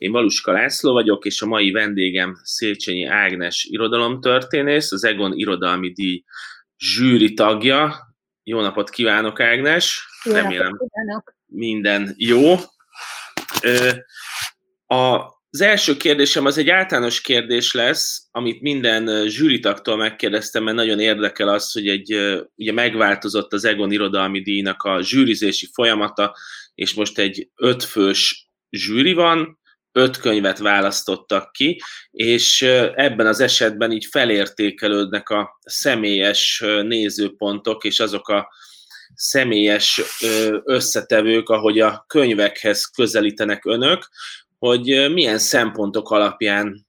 Én Valuska László vagyok, és a mai vendégem Széchenyi Ágnes irodalomtörténész, az Egon Irodalmi Díj zsűri tagja. Jó napot kívánok, Ágnes! Jó Remélem kívánok. minden jó. Az első kérdésem az egy általános kérdés lesz, amit minden zsűritagtól megkérdeztem, mert nagyon érdekel az, hogy egy, ugye megváltozott az Egon Irodalmi Díjnak a zsűrizési folyamata, és most egy ötfős zsűri van, öt könyvet választottak ki, és ebben az esetben így felértékelődnek a személyes nézőpontok, és azok a személyes összetevők, ahogy a könyvekhez közelítenek önök, hogy milyen szempontok alapján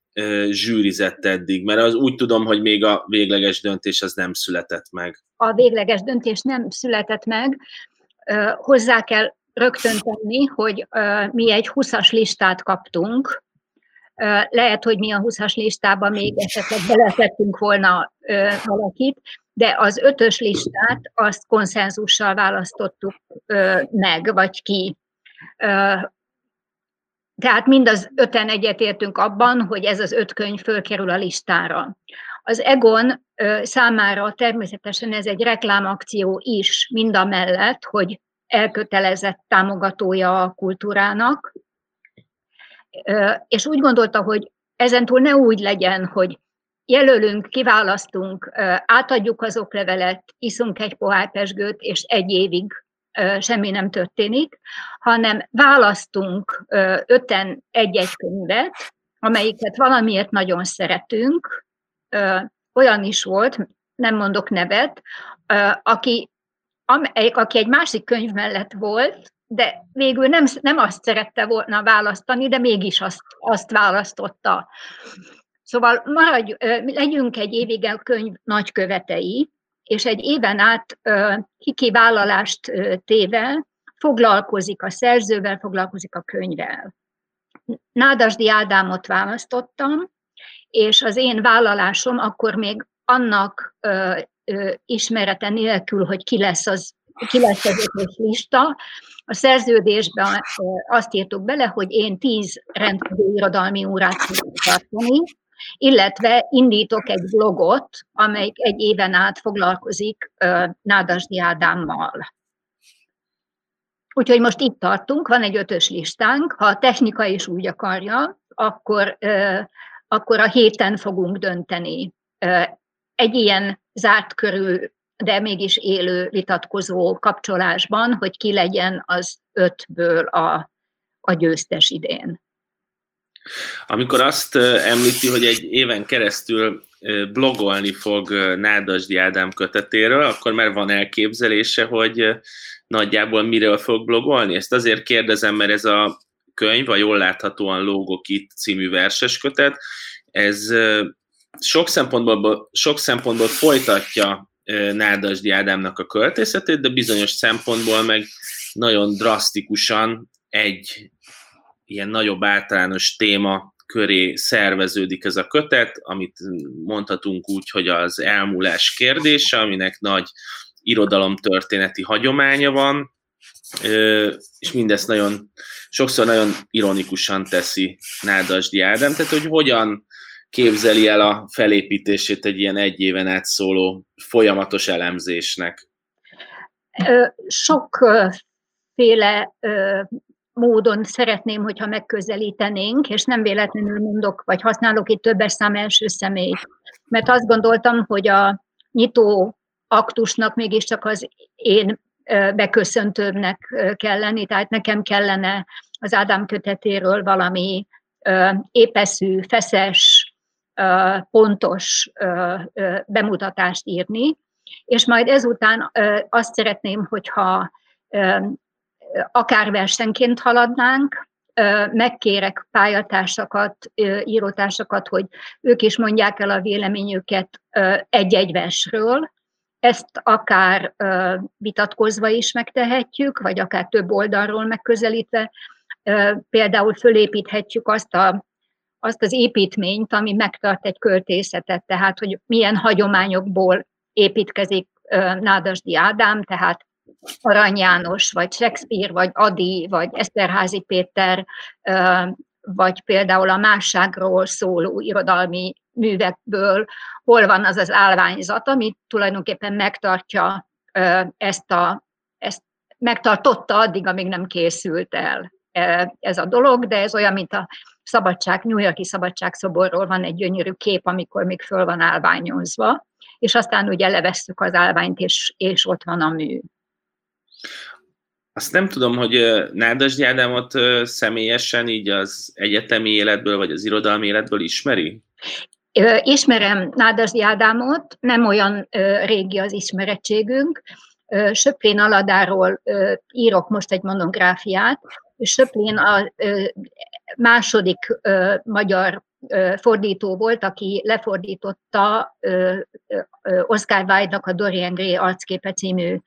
zsűrizett eddig, mert az úgy tudom, hogy még a végleges döntés az nem született meg. A végleges döntés nem született meg, hozzá kell rögtön tenni, hogy mi egy 20-as listát kaptunk, lehet, hogy mi a 20-as listában még esetleg beletettünk volna valakit, de az ötös listát azt konszenzussal választottuk meg, vagy ki. Tehát mind az öten egyetértünk abban, hogy ez az öt könyv fölkerül a listára. Az Egon számára természetesen ez egy reklámakció is, mind a mellett, hogy elkötelezett támogatója a kultúrának, és úgy gondolta, hogy ezentúl ne úgy legyen, hogy jelölünk, kiválasztunk, átadjuk az oklevelet, iszunk egy pohár pesgőt, és egy évig semmi nem történik, hanem választunk öten egy-egy könyvet, amelyiket valamiért nagyon szeretünk. Olyan is volt, nem mondok nevet, aki amelyik, aki egy másik könyv mellett volt, de végül nem, nem azt szerette volna választani, de mégis azt, azt választotta. Szóval maradj, legyünk egy évig a könyv nagykövetei, és egy éven át kikivállalást téve foglalkozik a szerzővel, foglalkozik a könyvvel. Nádasdi Ádámot választottam, és az én vállalásom akkor még annak ismerete nélkül, hogy ki lesz az ki lesz az ötös lista. A szerződésben azt írtuk bele, hogy én tíz rendkívül irodalmi órát fogok tartani, illetve indítok egy blogot, amelyik egy éven át foglalkozik Nádasdi Ádámmal. Úgyhogy most itt tartunk, van egy ötös listánk, ha a technika is úgy akarja, akkor, akkor a héten fogunk dönteni egy ilyen zárt körül, de mégis élő vitatkozó kapcsolásban, hogy ki legyen az ötből a, a győztes idén. Amikor azt említi, hogy egy éven keresztül blogolni fog Nádasdi Ádám kötetéről, akkor már van elképzelése, hogy nagyjából miről fog blogolni? Ezt azért kérdezem, mert ez a könyv, a jól láthatóan lógok itt című verses kötet, ez sok szempontból, sok szempontból folytatja Nádasdi Ádámnak a költészetét, de bizonyos szempontból meg nagyon drasztikusan egy ilyen nagyobb általános téma köré szerveződik ez a kötet, amit mondhatunk úgy, hogy az elmúlás kérdése, aminek nagy irodalomtörténeti hagyománya van, és mindezt nagyon, sokszor nagyon ironikusan teszi Nádasdi Ádám, tehát hogy hogyan képzeli el a felépítését egy ilyen egy éven át szóló folyamatos elemzésnek? Sokféle módon szeretném, hogyha megközelítenénk, és nem véletlenül mondok, vagy használok itt többes szám első személyt, mert azt gondoltam, hogy a nyitó aktusnak mégiscsak az én beköszöntőmnek kell lenni, tehát nekem kellene az Ádám kötetéről valami épeszű, feszes, pontos bemutatást írni, és majd ezután azt szeretném, hogyha akár versenként haladnánk, megkérek pályatársakat, írótársakat, hogy ők is mondják el a véleményüket egy-egy versről. Ezt akár vitatkozva is megtehetjük, vagy akár több oldalról megközelítve. Például fölépíthetjük azt a azt az építményt, ami megtart egy költészetet, tehát hogy milyen hagyományokból építkezik Nádasdi Ádám, tehát Arany János, vagy Shakespeare, vagy Adi, vagy Eszterházi Péter vagy például a másságról szóló irodalmi művekből hol van az az állványzat, ami tulajdonképpen megtartja ezt a, ezt megtartotta addig, amíg nem készült el ez a dolog, de ez olyan, mint a szabadság, New Yorki szabadságszoborról van egy gyönyörű kép, amikor még föl van állványozva, és aztán ugye levesszük az állványt, és, és ott van a mű. Azt nem tudom, hogy Nádasdi Ádámot személyesen így az egyetemi életből, vagy az irodalmi életből ismeri? Ismerem Nádasdi Ádámot, nem olyan régi az ismerettségünk. Söplén Aladáról írok most egy monográfiát, Söplén a második magyar fordító volt, aki lefordította Oscar Wilde-nak a Dorian Gray arcképe című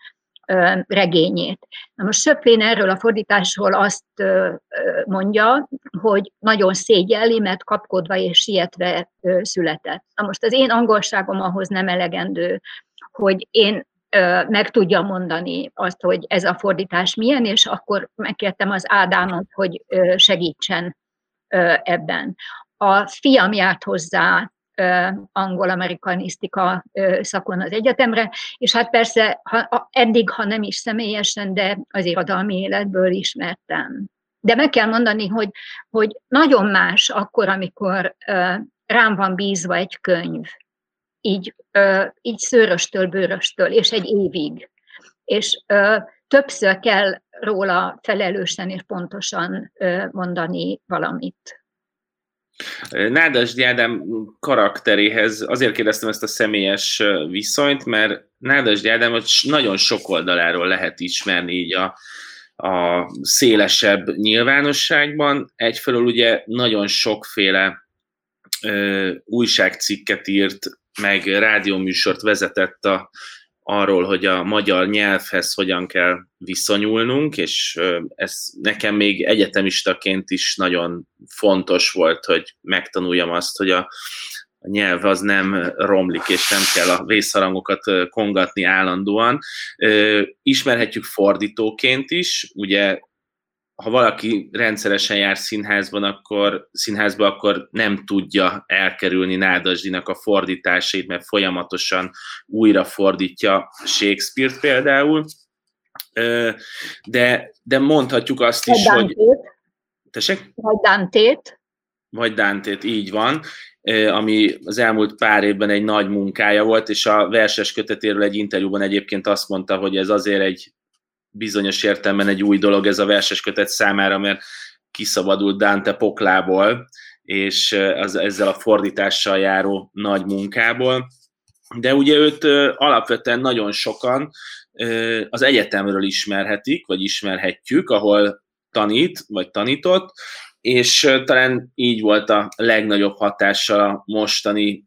regényét. Na most Söplén erről a fordításról azt mondja, hogy nagyon szégyelli, mert kapkodva és sietve született. Na most az én angolságom ahhoz nem elegendő, hogy én meg tudja mondani azt, hogy ez a fordítás milyen, és akkor megkértem az Ádámot, hogy segítsen ebben. A fiam járt hozzá angol-amerikanisztika szakon az egyetemre, és hát persze ha, eddig, ha nem is személyesen, de az irodalmi életből ismertem. De meg kell mondani, hogy, hogy nagyon más akkor, amikor rám van bízva egy könyv, így, így szőröstől, bőröstől, és egy évig. És többször kell róla felelősen és pontosan mondani valamit. Nádas Ádám karakteréhez azért kérdeztem ezt a személyes viszonyt, mert Nádas Ádám nagyon sok oldaláról lehet ismerni így a, a szélesebb nyilvánosságban. Egyfelől ugye nagyon sokféle ö, újságcikket írt, meg rádióműsort vezetett a, arról, hogy a magyar nyelvhez hogyan kell viszonyulnunk, és ez nekem még egyetemistaként is nagyon fontos volt, hogy megtanuljam azt, hogy a, a nyelv az nem romlik, és nem kell a vészharangokat kongatni állandóan. Ismerhetjük fordítóként is, ugye ha valaki rendszeresen jár színházban, akkor, színházba, akkor nem tudja elkerülni Nádasdinak a fordításait, mert folyamatosan újra fordítja Shakespeare-t például. De, de mondhatjuk azt is, hogy... Tessék? Vagy Dantét. Vagy Dantét, így van ami az elmúlt pár évben egy nagy munkája volt, és a verses kötetéről egy interjúban egyébként azt mondta, hogy ez azért egy bizonyos értelemben egy új dolog ez a verses kötet számára, mert kiszabadult Dante poklából, és az, ezzel a fordítással járó nagy munkából. De ugye őt alapvetően nagyon sokan az egyetemről ismerhetik, vagy ismerhetjük, ahol tanít, vagy tanított, és talán így volt a legnagyobb hatással a mostani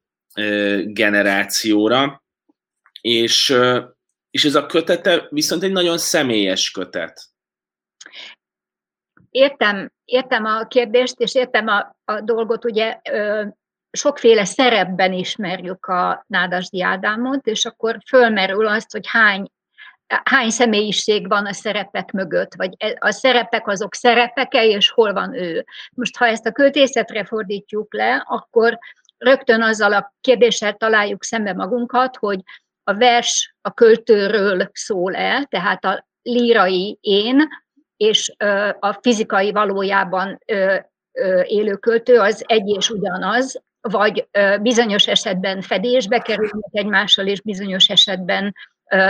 generációra, és és ez a kötete viszont egy nagyon személyes kötet. Értem, értem a kérdést, és értem a, a dolgot, ugye ö, sokféle szerepben ismerjük a Nádasdi Ádámot, és akkor fölmerül azt, hogy hány hány személyiség van a szerepek mögött, vagy e, a szerepek azok szerepeke, és hol van ő. Most, ha ezt a költészetre fordítjuk le, akkor rögtön azzal a kérdéssel találjuk szembe magunkat, hogy a vers a költőről szól el, tehát a lírai én és a fizikai valójában élő költő az egy és ugyanaz, vagy bizonyos esetben fedésbe kerülnek egymással, és bizonyos esetben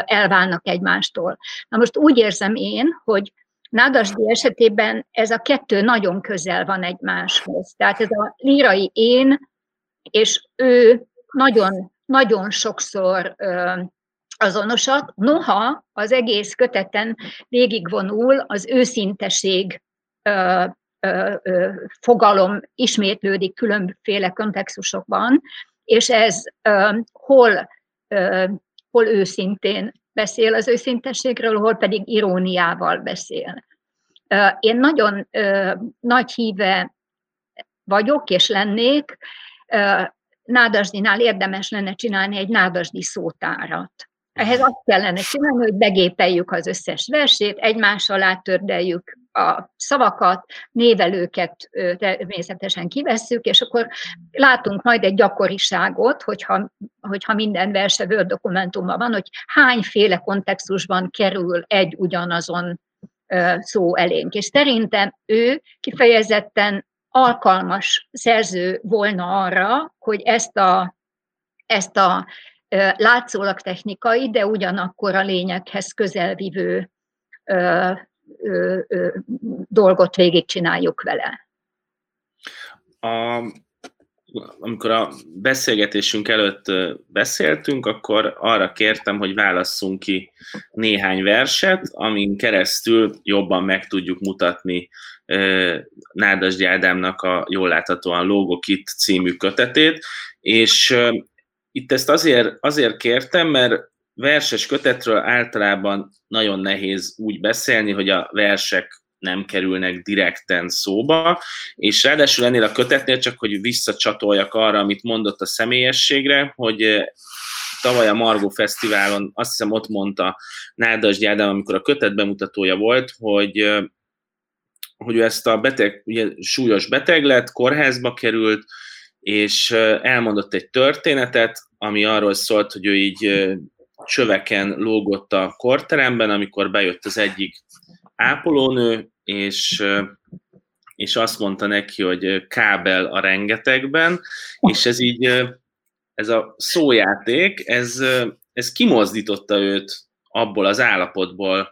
elválnak egymástól. Na most úgy érzem én, hogy Nádasdi esetében ez a kettő nagyon közel van egymáshoz. Tehát ez a lírai én, és ő nagyon nagyon sokszor azonosak, noha az egész köteten végigvonul az őszinteség fogalom ismétlődik különféle kontextusokban, és ez hol, hol őszintén beszél az őszintességről, hol pedig iróniával beszél. Én nagyon nagy híve vagyok és lennék nádasdinál érdemes lenne csinálni egy nádasdi szótárat. Ehhez azt kellene csinálni, hogy begépeljük az összes versét, egymás alá tördeljük a szavakat, névelőket természetesen kivesszük, és akkor látunk majd egy gyakoriságot, hogyha, hogyha minden verse Word dokumentumban van, hogy hányféle kontextusban kerül egy ugyanazon szó elénk. És szerintem ő kifejezetten alkalmas szerző volna arra, hogy ezt a, ezt a látszólag technikai, de ugyanakkor a lényeghez közelvivő dolgot végigcsináljuk vele. A, amikor a beszélgetésünk előtt beszéltünk, akkor arra kértem, hogy válasszunk ki néhány verset, amin keresztül jobban meg tudjuk mutatni Nádasdi Ádámnak a jól láthatóan Logok itt című kötetét, és itt ezt azért, azért kértem, mert verses kötetről általában nagyon nehéz úgy beszélni, hogy a versek nem kerülnek direkten szóba, és ráadásul ennél a kötetnél csak, hogy visszacsatoljak arra, amit mondott a személyességre, hogy eh, tavaly a Margó Fesztiválon, azt hiszem ott mondta Nádas Gyádám, amikor a kötet bemutatója volt, hogy eh, hogy ő ezt a beteg, ugye súlyos beteg lett, kórházba került, és eh, elmondott egy történetet, ami arról szólt, hogy ő így csöveken lógott a korteremben, amikor bejött az egyik ápolónő, és, és azt mondta neki, hogy kábel a rengetegben, és ez így, ez a szójáték, ez, ez kimozdította őt abból az állapotból,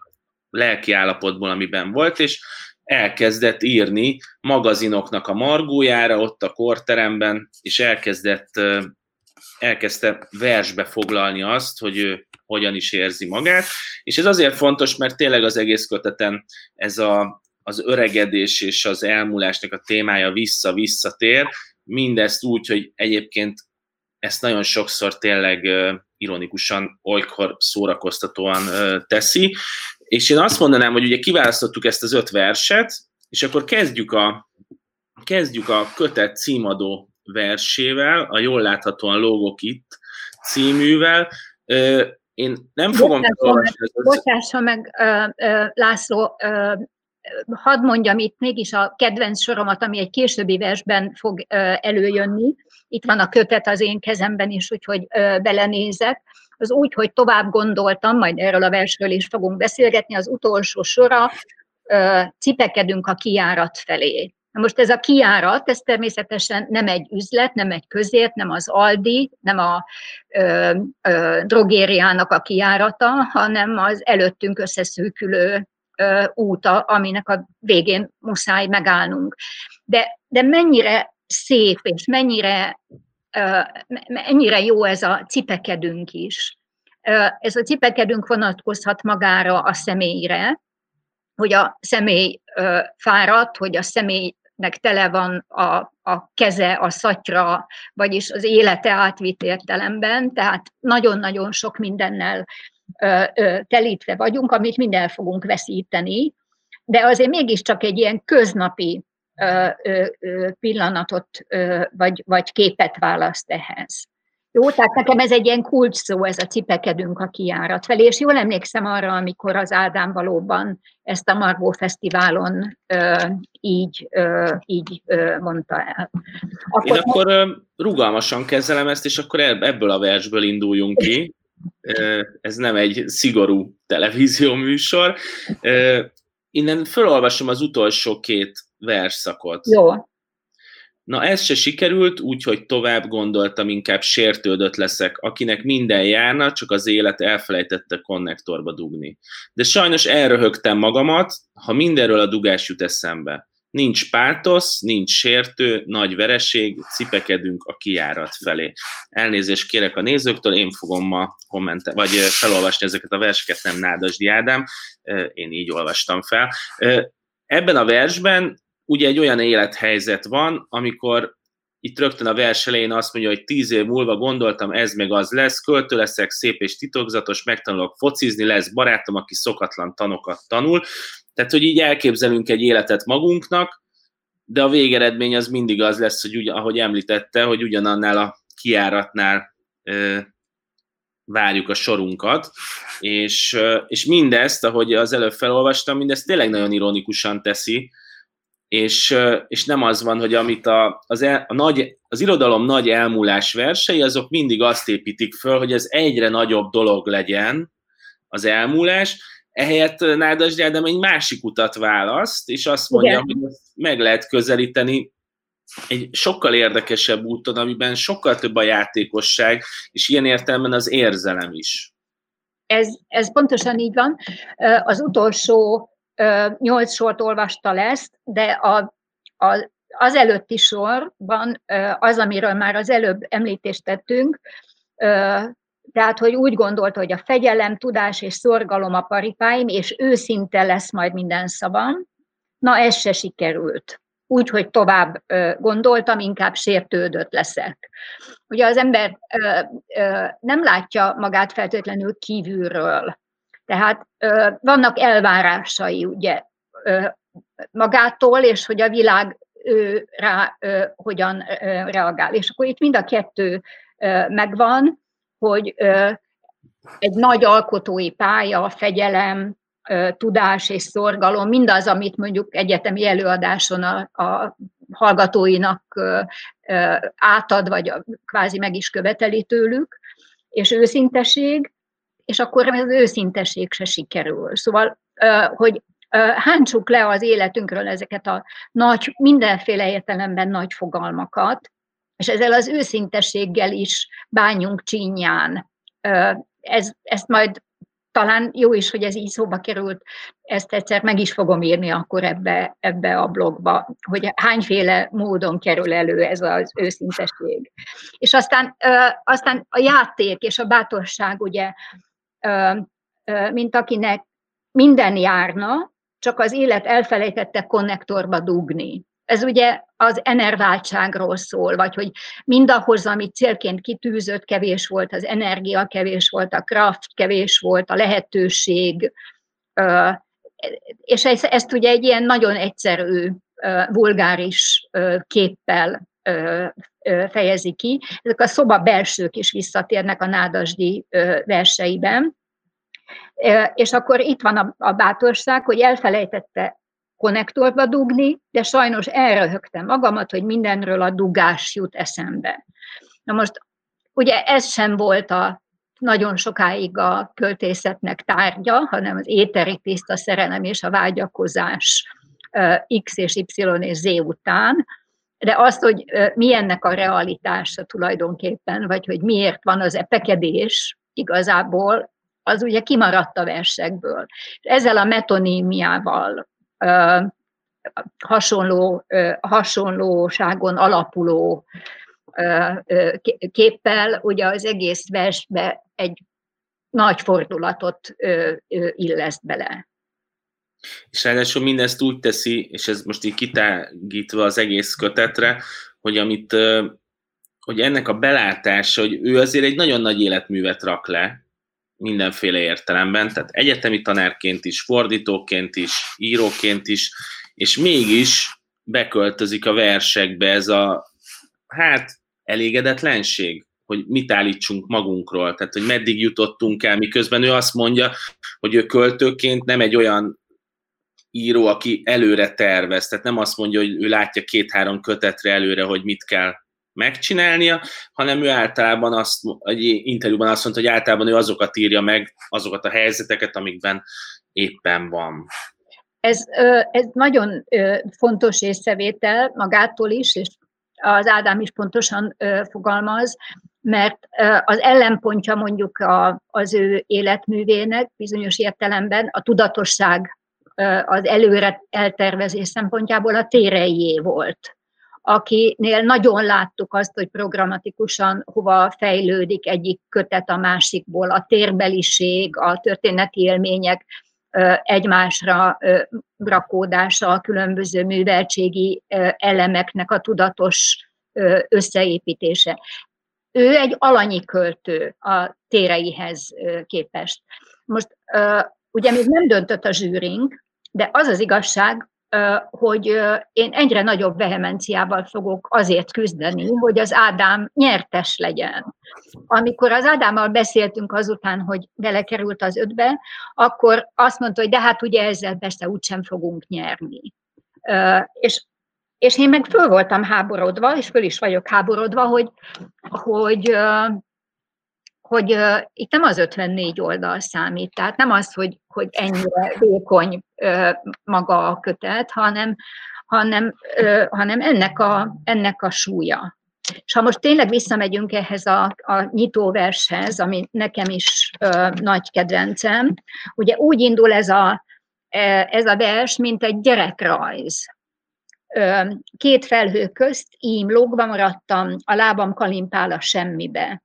lelki állapotból, amiben volt, és elkezdett írni magazinoknak a margójára ott a korteremben, és elkezdett elkezdte versbe foglalni azt, hogy ő hogyan is érzi magát, és ez azért fontos, mert tényleg az egész köteten ez a, az öregedés és az elmúlásnak a témája vissza-visszatér, mindezt úgy, hogy egyébként ezt nagyon sokszor tényleg ironikusan, olykor szórakoztatóan teszi, és én azt mondanám, hogy ugye kiválasztottuk ezt az öt verset, és akkor kezdjük a, kezdjük a kötet címadó versével, a jól láthatóan lógok itt cíművel. Én nem fogom... Bocsássa meg, László, hadd mondjam itt mégis a kedvenc soromat, ami egy későbbi versben fog előjönni. Itt van a kötet az én kezemben is, úgyhogy belenézek. Az úgy, hogy tovább gondoltam, majd erről a versről is fogunk beszélgetni, az utolsó sora, cipekedünk a kiárat felé. Na most ez a kiárat, ez természetesen nem egy üzlet, nem egy közért, nem az Aldi, nem a ö, ö, drogériának a kiárata, hanem az előttünk összeszűkülő úta, aminek a végén muszáj megállnunk. De, de mennyire szép, és mennyire, mennyire jó ez a cipekedünk is. Ez a cipekedünk vonatkozhat magára a személyre, hogy a személy fáradt, hogy a személy nek tele van a, a keze, a szatyra, vagyis az élete átvitt értelemben, tehát nagyon-nagyon sok mindennel telítve vagyunk, amit mind el fogunk veszíteni, de azért mégiscsak egy ilyen köznapi pillanatot vagy, vagy képet választ ehhez. Jó, tehát nekem ez egy ilyen kulcs szó, ez a cipekedünk a kiárat felé, és jól emlékszem arra, amikor az Ádám valóban ezt a Margó Fesztiválon ö, így, ö, így ö, mondta el. Akkor, Én akkor rugalmasan kezelem ezt, és akkor ebből a versből induljunk ki. Ez nem egy szigorú televízió műsor. Innen felolvasom az utolsó két versszakot. Jó. Na ez se sikerült, úgyhogy tovább gondoltam, inkább sértődött leszek, akinek minden járna, csak az élet elfelejtette konnektorba dugni. De sajnos elröhögtem magamat, ha mindenről a dugás jut eszembe. Nincs pátosz, nincs sértő, nagy vereség, cipekedünk a kiárat felé. Elnézést kérek a nézőktől, én fogom ma kommentelni, vagy felolvasni ezeket a verseket, nem Nádasdi Ádám, én így olvastam fel. Ebben a versben ugye egy olyan élethelyzet van, amikor itt rögtön a vers elején azt mondja, hogy tíz év múlva gondoltam, ez meg az lesz, költő leszek, szép és titokzatos, megtanulok focizni, lesz barátom, aki szokatlan tanokat tanul. Tehát, hogy így elképzelünk egy életet magunknak, de a végeredmény az mindig az lesz, hogy ugyan, ahogy említette, hogy ugyanannál a kiáratnál ö, várjuk a sorunkat, és, és mindezt, ahogy az előbb felolvastam, mindezt tényleg nagyon ironikusan teszi, és, és nem az van, hogy amit a, az, el, a nagy, az irodalom nagy elmúlás versei, azok mindig azt építik föl, hogy ez egyre nagyobb dolog legyen az elmúlás, ehelyett Nádas Ádám egy másik utat választ, és azt mondja, Igen. hogy meg lehet közelíteni egy sokkal érdekesebb úton, amiben sokkal több a játékosság, és ilyen értelemben az érzelem is. Ez, ez pontosan így van. Az utolsó nyolc sort olvasta lesz, de a, a, az előtti sorban az, amiről már az előbb említést tettünk, tehát, hogy úgy gondolta, hogy a fegyelem, tudás és szorgalom a paripáim, és őszinte lesz majd minden szavam. Na, ez se sikerült. Úgy, hogy tovább gondoltam, inkább sértődött leszek. Ugye az ember nem látja magát feltétlenül kívülről. Tehát vannak elvárásai, ugye, magától, és hogy a világ rá hogyan reagál. És akkor itt mind a kettő megvan, hogy egy nagy alkotói pálya, fegyelem, tudás és szorgalom, mindaz, amit mondjuk egyetemi előadáson a, a hallgatóinak átad, vagy kvázi meg is követeli tőlük, és őszinteség, és akkor az őszinteség se sikerül. Szóval, hogy hántsuk le az életünkről ezeket a nagy, mindenféle értelemben nagy fogalmakat, és ezzel az őszintességgel is bánjunk csínyán. Ez, ezt majd talán jó is, hogy ez így szóba került, ezt egyszer meg is fogom írni akkor ebbe, ebbe a blogba, hogy hányféle módon kerül elő ez az őszintesség. És aztán, aztán a játék és a bátorság, ugye, mint akinek minden járna, csak az élet elfelejtette konnektorba dugni. Ez ugye az enerváltságról szól, vagy hogy mindahhoz, amit célként kitűzött, kevés volt az energia, kevés volt a kraft, kevés volt a lehetőség, és ezt, ezt ugye egy ilyen nagyon egyszerű, vulgáris képpel fejezi ki. Ezek a szoba belsők is visszatérnek a nádasdi verseiben. És akkor itt van a, a bátorság, hogy elfelejtette konnektorba dugni, de sajnos elröhögtem magamat, hogy mindenről a dugás jut eszembe. Na most, ugye ez sem volt a nagyon sokáig a költészetnek tárgya, hanem az éteri tiszta szerelem és a vágyakozás X és Y és Z után, de azt, hogy mi ennek a realitása tulajdonképpen, vagy hogy miért van az epekedés igazából, az ugye kimaradt a versekből. Ezzel a metonímiával hasonló, hasonlóságon alapuló képpel, ugye az egész versbe egy nagy fordulatot illeszt bele. És ráadásul mindezt úgy teszi, és ez most így kitágítva az egész kötetre, hogy amit hogy ennek a belátása, hogy ő azért egy nagyon nagy életművet rak le, mindenféle értelemben, tehát egyetemi tanárként is, fordítóként is, íróként is, és mégis beköltözik a versekbe ez a, hát, elégedetlenség, hogy mit állítsunk magunkról, tehát hogy meddig jutottunk el, miközben ő azt mondja, hogy ő költőként nem egy olyan író, aki előre tervez, tehát nem azt mondja, hogy ő látja két-három kötetre előre, hogy mit kell megcsinálnia, hanem ő általában azt, egy interjúban azt mondta, hogy általában ő azokat írja meg, azokat a helyzeteket, amikben éppen van. Ez, ez nagyon fontos észrevétel magától is, és az Ádám is pontosan fogalmaz, mert az ellenpontja mondjuk a, az ő életművének bizonyos értelemben a tudatosság az előre eltervezés szempontjából a térejé volt akinél nagyon láttuk azt, hogy programatikusan hova fejlődik egyik kötet a másikból, a térbeliség, a történeti élmények egymásra rakódása, a különböző műveltségi elemeknek a tudatos összeépítése. Ő egy alanyi költő a téreihez képest. Most ugye még nem döntött a zsűring, de az az igazság, hogy én egyre nagyobb vehemenciával fogok azért küzdeni, hogy az Ádám nyertes legyen. Amikor az Ádámmal beszéltünk azután, hogy belekerült az ötbe, akkor azt mondta, hogy de hát ugye ezzel persze úgysem fogunk nyerni. És, és én meg föl voltam háborodva, és föl is vagyok háborodva, hogy, hogy hogy uh, itt nem az 54 oldal számít, tehát nem az, hogy, hogy ennyire vékony uh, maga a kötet, hanem, hanem, uh, hanem ennek, a, ennek a súlya. És ha most tényleg visszamegyünk ehhez a, a nyitóvershez, ami nekem is uh, nagy kedvencem, ugye úgy indul ez a, ez a vers, mint egy gyerekrajz. Két felhő közt ím lógva maradtam, a lábam kalimpál a semmibe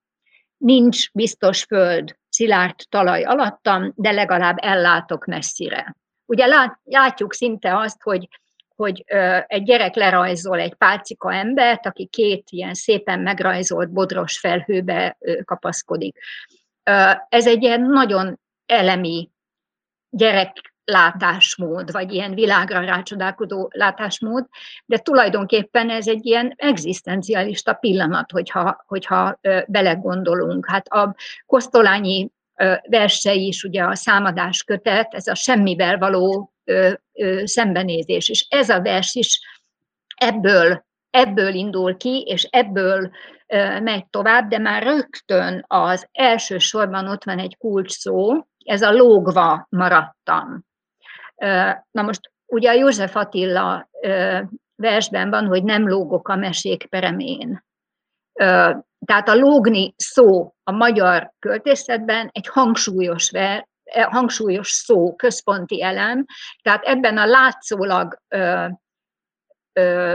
nincs biztos föld, szilárd talaj alattam, de legalább ellátok messzire. Ugye látjuk szinte azt, hogy, hogy egy gyerek lerajzol egy pálcika embert, aki két ilyen szépen megrajzolt bodros felhőbe kapaszkodik. Ez egy ilyen nagyon elemi gyerek látásmód, vagy ilyen világra rácsodálkodó látásmód, de tulajdonképpen ez egy ilyen egzisztencialista pillanat, hogyha, hogyha belegondolunk. Hát a Kosztolányi versei is, ugye a számadás kötet, ez a semmivel való szembenézés, és ez a vers is ebből, ebből indul ki, és ebből megy tovább, de már rögtön az első sorban ott van egy kulcs szó, ez a lógva maradtam. Na most ugye a József Attila versben van, hogy nem lógok a mesék peremén. Tehát a lógni szó a magyar költészetben egy hangsúlyos, ver, hangsúlyos szó, központi elem, tehát ebben a látszólag ö, ö,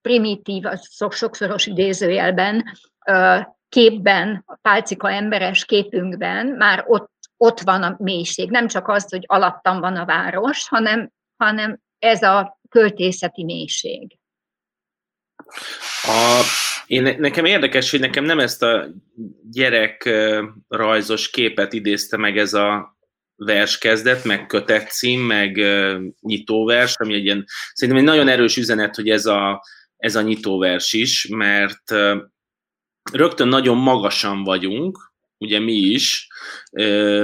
primitív, sokszoros idézőjelben, ö, képben, a pálcika emberes képünkben már ott ott van a mélység. Nem csak az, hogy alattam van a város, hanem, hanem ez a költészeti mélység. A, én, nekem érdekes, hogy nekem nem ezt a gyerek rajzos képet idézte meg ez a vers kezdet, meg kötet cím, meg nyitóvers, ami egy ilyen, szerintem egy nagyon erős üzenet, hogy ez a, ez a nyitóvers is, mert rögtön nagyon magasan vagyunk, ugye mi is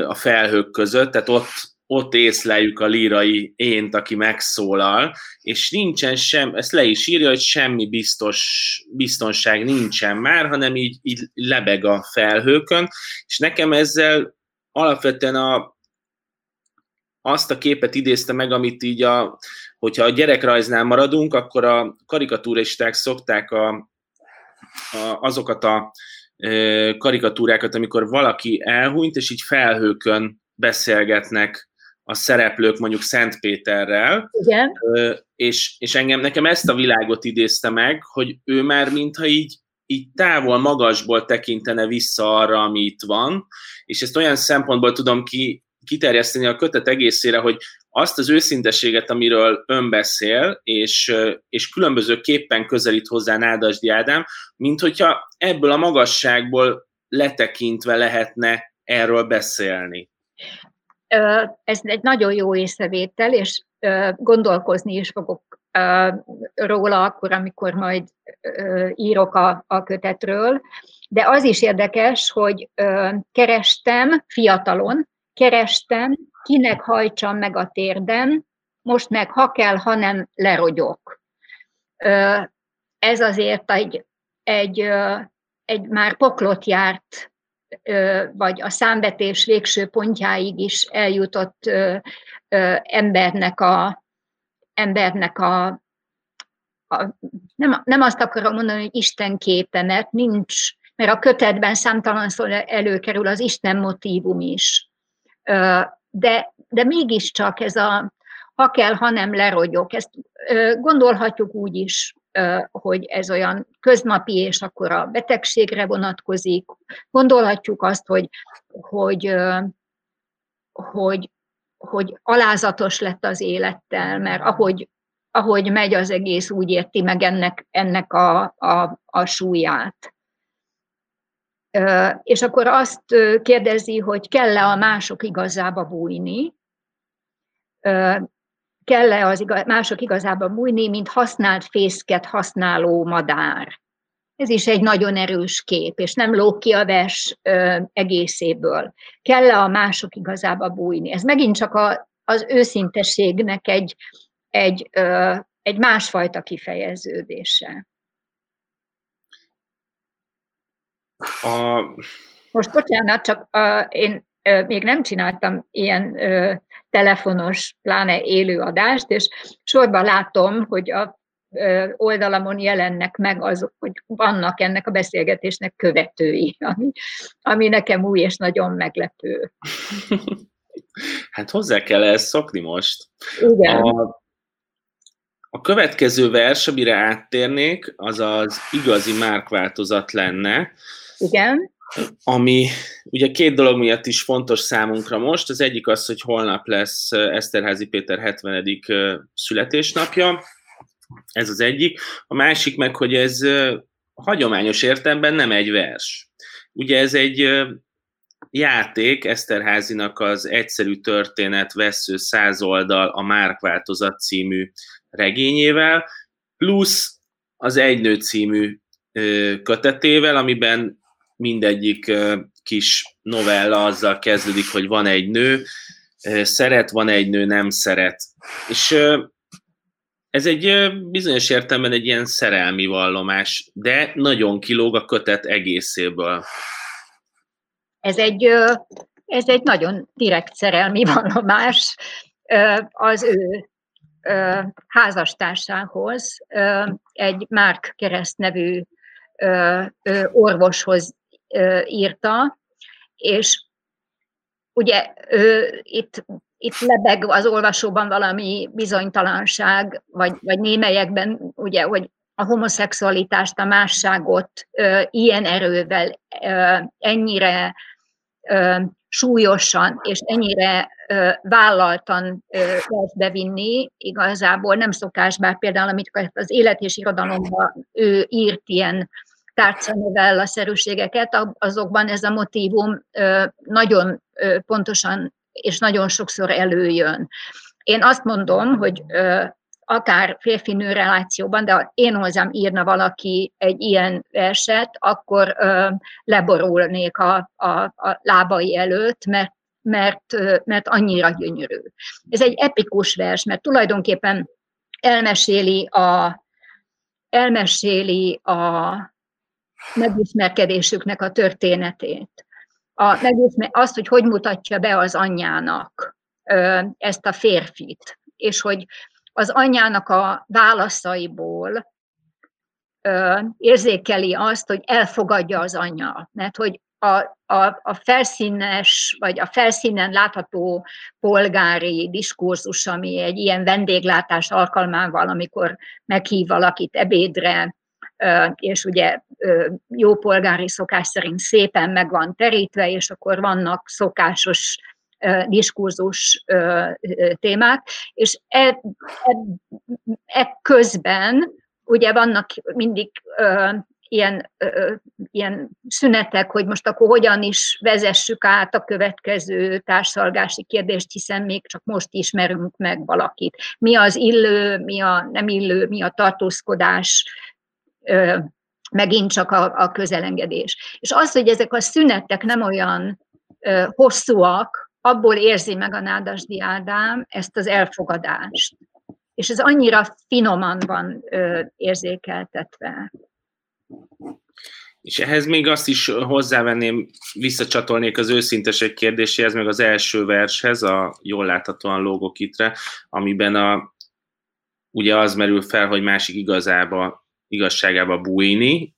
a felhők között, tehát ott, ott észleljük a lírai ént, aki megszólal, és nincsen sem, ezt le is írja, hogy semmi biztos, biztonság nincsen már, hanem így, így lebeg a felhőkön, és nekem ezzel alapvetően a, azt a képet idézte meg, amit így a, hogyha a gyerekrajznál maradunk, akkor a karikaturisták szokták a, a, azokat a karikatúrákat, amikor valaki elhunyt, és így felhőkön beszélgetnek a szereplők mondjuk Szentpéterrel, Igen. És, és engem, nekem ezt a világot idézte meg, hogy ő már mintha így, így távol, magasból tekintene vissza arra, ami itt van, és ezt olyan szempontból tudom ki, kiterjeszteni a kötet egészére, hogy azt az őszinteséget, amiről ön beszél, és, és különböző képpen közelít hozzá Nádasdi Ádám, mint hogyha ebből a magasságból letekintve lehetne erről beszélni. Ez egy nagyon jó észrevétel, és gondolkozni is fogok róla akkor, amikor majd írok a, a kötetről. De az is érdekes, hogy kerestem fiatalon, kerestem kinek hajtsam meg a térden, most meg ha kell, ha nem lerogyok. Ez azért egy, egy, egy már poklot járt, vagy a számvetés végső pontjáig is eljutott embernek a, embernek a, a nem, nem azt akarom mondani, hogy Isten képe, mert nincs, mert a kötetben számtalan szó előkerül az Isten motívum is de, de mégiscsak ez a ha kell, ha nem lerogyok, ezt gondolhatjuk úgy is, hogy ez olyan köznapi, és akkor a betegségre vonatkozik. Gondolhatjuk azt, hogy, hogy, hogy, hogy alázatos lett az élettel, mert ahogy, ahogy megy az egész, úgy érti meg ennek, ennek a, a, a súlyát. És akkor azt kérdezi, hogy kell-e a mások igazába bújni, kell-e az igaz, mások igazában bújni, mint használt fészket használó madár. Ez is egy nagyon erős kép, és nem lóg ki a vers egészéből. Kell-e a mások igazába bújni? Ez megint csak a, az őszintességnek egy, egy, ö, egy másfajta kifejeződése. A... Most bocsánat, csak a, én ö, még nem csináltam ilyen ö, telefonos, pláne élő adást, és sorban látom, hogy a oldalamon jelennek meg azok, hogy vannak ennek a beszélgetésnek követői, ami, ami nekem új és nagyon meglepő. Hát hozzá kell ezt szokni most. Igen. A, a következő vers, amire áttérnék, az az igazi márkváltozat lenne. Igen. Ami ugye két dolog miatt is fontos számunkra most. Az egyik az, hogy holnap lesz Eszterházi Péter 70. születésnapja, ez az egyik. A másik meg, hogy ez hagyományos értelemben nem egy vers. Ugye ez egy játék, Eszterházinak az Egyszerű történet vesző száz oldal a Márkváltozat című regényével, plusz az Egynő című kötetével, amiben mindegyik kis novella azzal kezdődik, hogy van egy nő, szeret, van egy nő, nem szeret. És ez egy bizonyos értelemben egy ilyen szerelmi vallomás, de nagyon kilóg a kötet egészéből. Ez egy, ez egy nagyon direkt szerelmi vallomás az ő házastársához, egy Márk Kereszt nevű orvoshoz írta, és ugye itt itt lebeg az olvasóban valami bizonytalanság, vagy, vagy némelyekben, ugye, hogy a homoszexualitást, a másságot ö, ilyen erővel, ö, ennyire ö, súlyosan és ennyire ö, vállaltan lehet bevinni, igazából nem szokás, bár például amit az élet és irodalomban ő írt ilyen tárcanovella-szerűségeket, azokban ez a motivum ö, nagyon pontosan és nagyon sokszor előjön. Én azt mondom, hogy akár férfi-nő relációban, de ha én hozzám írna valaki egy ilyen verset, akkor leborulnék a, a, a lábai előtt, mert, mert, mert annyira gyönyörű. Ez egy epikus vers, mert tulajdonképpen elmeséli a, elmeséli a megismerkedésüknek a történetét. A, azt, hogy hogy mutatja be az anyjának ezt a férfit, és hogy az anyjának a válaszaiból érzékeli azt, hogy elfogadja az anya, mert hogy a, a, a felszínes, vagy a felszínen látható polgári diskurzus, ami egy ilyen vendéglátás alkalmával, amikor meghív valakit ebédre, és ugye jó polgári szokás szerint szépen meg van terítve, és akkor vannak szokásos diskurzus témák, és e, e, e közben ugye vannak mindig ilyen, ilyen szünetek, hogy most akkor hogyan is vezessük át a következő társalgási kérdést, hiszen még csak most ismerünk meg valakit. Mi az illő, mi a nem illő, mi a tartózkodás, megint csak a, a közelengedés. És az, hogy ezek a szünetek nem olyan ö, hosszúak, abból érzi meg a Nádasdi Ádám ezt az elfogadást. És ez annyira finoman van ö, érzékeltetve. És ehhez még azt is hozzávenném, visszacsatolnék az őszintesek kérdéséhez, meg az első vershez, a jól láthatóan lógok ittre, amiben a, ugye az merül fel, hogy másik igazába igazságába bújni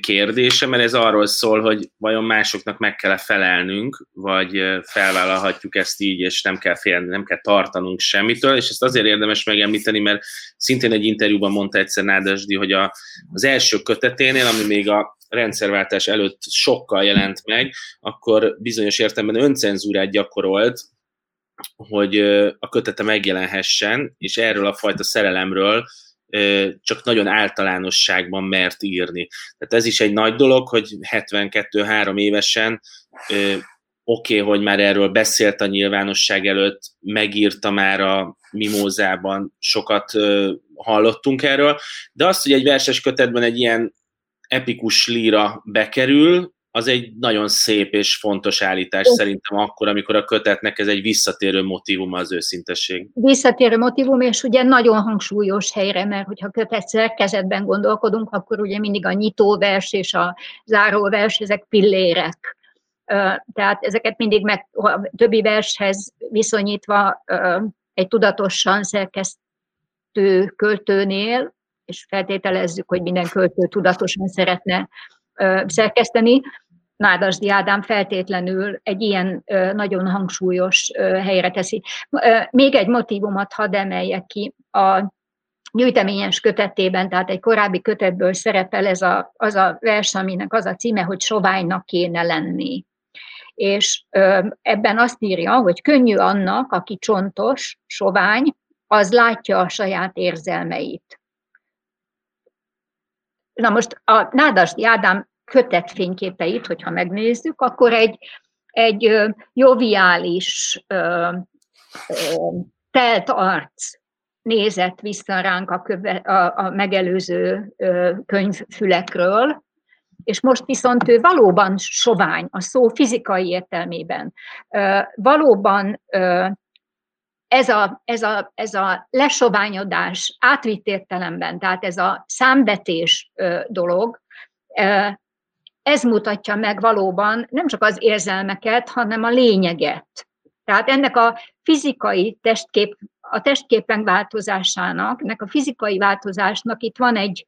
kérdése, mert ez arról szól, hogy vajon másoknak meg kell felelnünk, vagy felvállalhatjuk ezt így, és nem kell félni, nem kell tartanunk semmitől, és ezt azért érdemes megemlíteni, mert szintén egy interjúban mondta egyszer Nádasdi, hogy a, az első köteténél, ami még a rendszerváltás előtt sokkal jelent meg, akkor bizonyos értelemben öncenzúrát gyakorolt, hogy a kötete megjelenhessen, és erről a fajta szerelemről csak nagyon általánosságban mert írni. Tehát ez is egy nagy dolog, hogy 72-3 évesen oké, okay, hogy már erről beszélt a nyilvánosság előtt, megírta már a mimózában, sokat hallottunk erről, de azt, hogy egy verses kötetben egy ilyen epikus líra bekerül, az egy nagyon szép és fontos állítás szerintem akkor, amikor a kötetnek ez egy visszatérő motivum az őszintesség. Visszatérő motivum, és ugye nagyon hangsúlyos helyre, mert hogyha kötet szerkezetben gondolkodunk, akkor ugye mindig a nyitóvers és a záróvers, ezek pillérek. Tehát ezeket mindig meg, a többi vershez viszonyítva egy tudatosan szerkesztő költőnél, és feltételezzük, hogy minden költő tudatosan szeretne szerkeszteni, Nádasdi Ádám feltétlenül egy ilyen nagyon hangsúlyos helyre teszi. Még egy motivumot hadd emeljek ki, a gyűjteményes kötetében, tehát egy korábbi kötetből szerepel ez a, az a vers, aminek az a címe, hogy soványnak kéne lenni. És ebben azt írja, hogy könnyű annak, aki csontos, sovány, az látja a saját érzelmeit. Na most a Nádasdi Ádám kötett fényképeit, hogyha megnézzük, akkor egy, egy joviális, telt arc nézett vissza ránk a, köve, a, a megelőző könyvfülekről, és most viszont ő valóban sovány, a szó fizikai értelmében. Valóban ez a, ez a, ez a lesoványodás átvitt értelemben, tehát ez a számbetés dolog, ez mutatja meg valóban nem csak az érzelmeket, hanem a lényeget. Tehát ennek a fizikai testkép, a testképen változásának, ennek a fizikai változásnak itt van egy,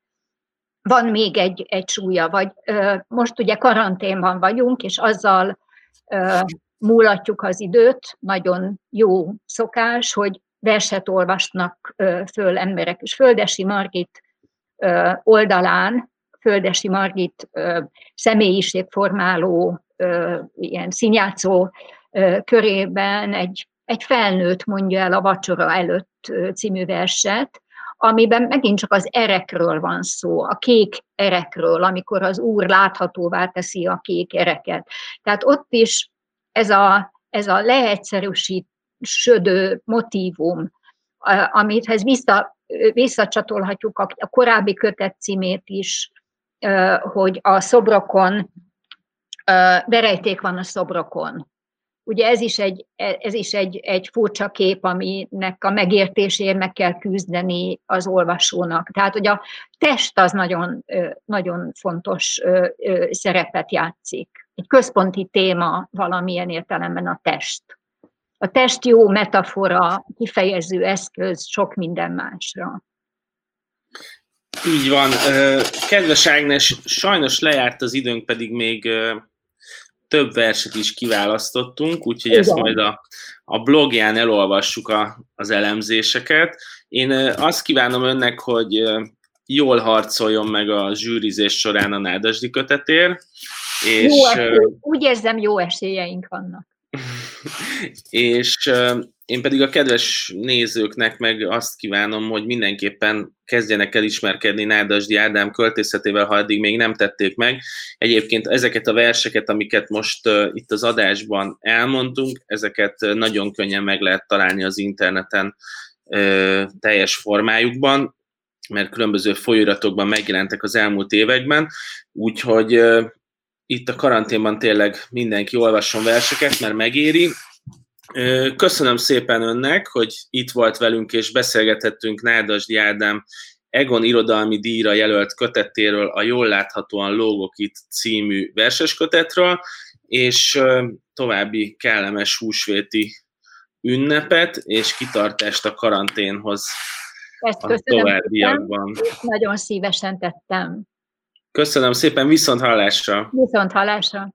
van még egy, egy súlya, vagy ö, most ugye karanténban vagyunk, és azzal ö, múlatjuk az időt, nagyon jó szokás, hogy verset olvasnak föl emberek, és Földesi Margit oldalán Földesi Margit személyiségformáló, ilyen színjátszó körében egy, egy felnőtt mondja el a vacsora előtt című verset, amiben megint csak az erekről van szó, a kék erekről, amikor az úr láthatóvá teszi a kék ereket. Tehát ott is ez a, ez a leegyszerűsödő motivum, amithez vissza, visszacsatolhatjuk a, korábbi kötet címét is, hogy a szobrokon, verejték van a szobrokon. Ugye ez is egy, ez is egy, egy furcsa kép, aminek a megértéséért meg kell küzdeni az olvasónak. Tehát, hogy a test az nagyon, nagyon fontos szerepet játszik. Egy központi téma valamilyen értelemben a test. A test jó metafora, kifejező eszköz sok minden másra. Így van. Kedves Ágnes, sajnos lejárt az időnk, pedig még több verset is kiválasztottunk, úgyhogy Igen. ezt majd a, a blogján elolvassuk a, az elemzéseket. Én azt kívánom önnek, hogy jól harcoljon meg a zsűrizés során a Nádasdi kötetér. És, jó esély, úgy érzem, jó esélyeink vannak. és én pedig a kedves nézőknek meg azt kívánom, hogy mindenképpen kezdjenek el ismerkedni Nádasdi Ádám költészetével, ha eddig még nem tették meg. Egyébként ezeket a verseket, amiket most itt az adásban elmondtunk, ezeket nagyon könnyen meg lehet találni az interneten teljes formájukban, mert különböző folyóiratokban megjelentek az elmúlt években, úgyhogy itt a karanténban tényleg mindenki olvasson verseket, mert megéri, Köszönöm szépen önnek, hogy itt volt velünk, és beszélgethettünk Nádasdi Ádám Egon irodalmi díjra jelölt kötetéről, a Jól láthatóan lógok itt című verses kötetről, és további kellemes húsvéti ünnepet, és kitartást a karanténhoz Ezt a továbbiakban. Nagyon szívesen tettem. Köszönöm szépen, viszont hallásra! Viszont hallásra!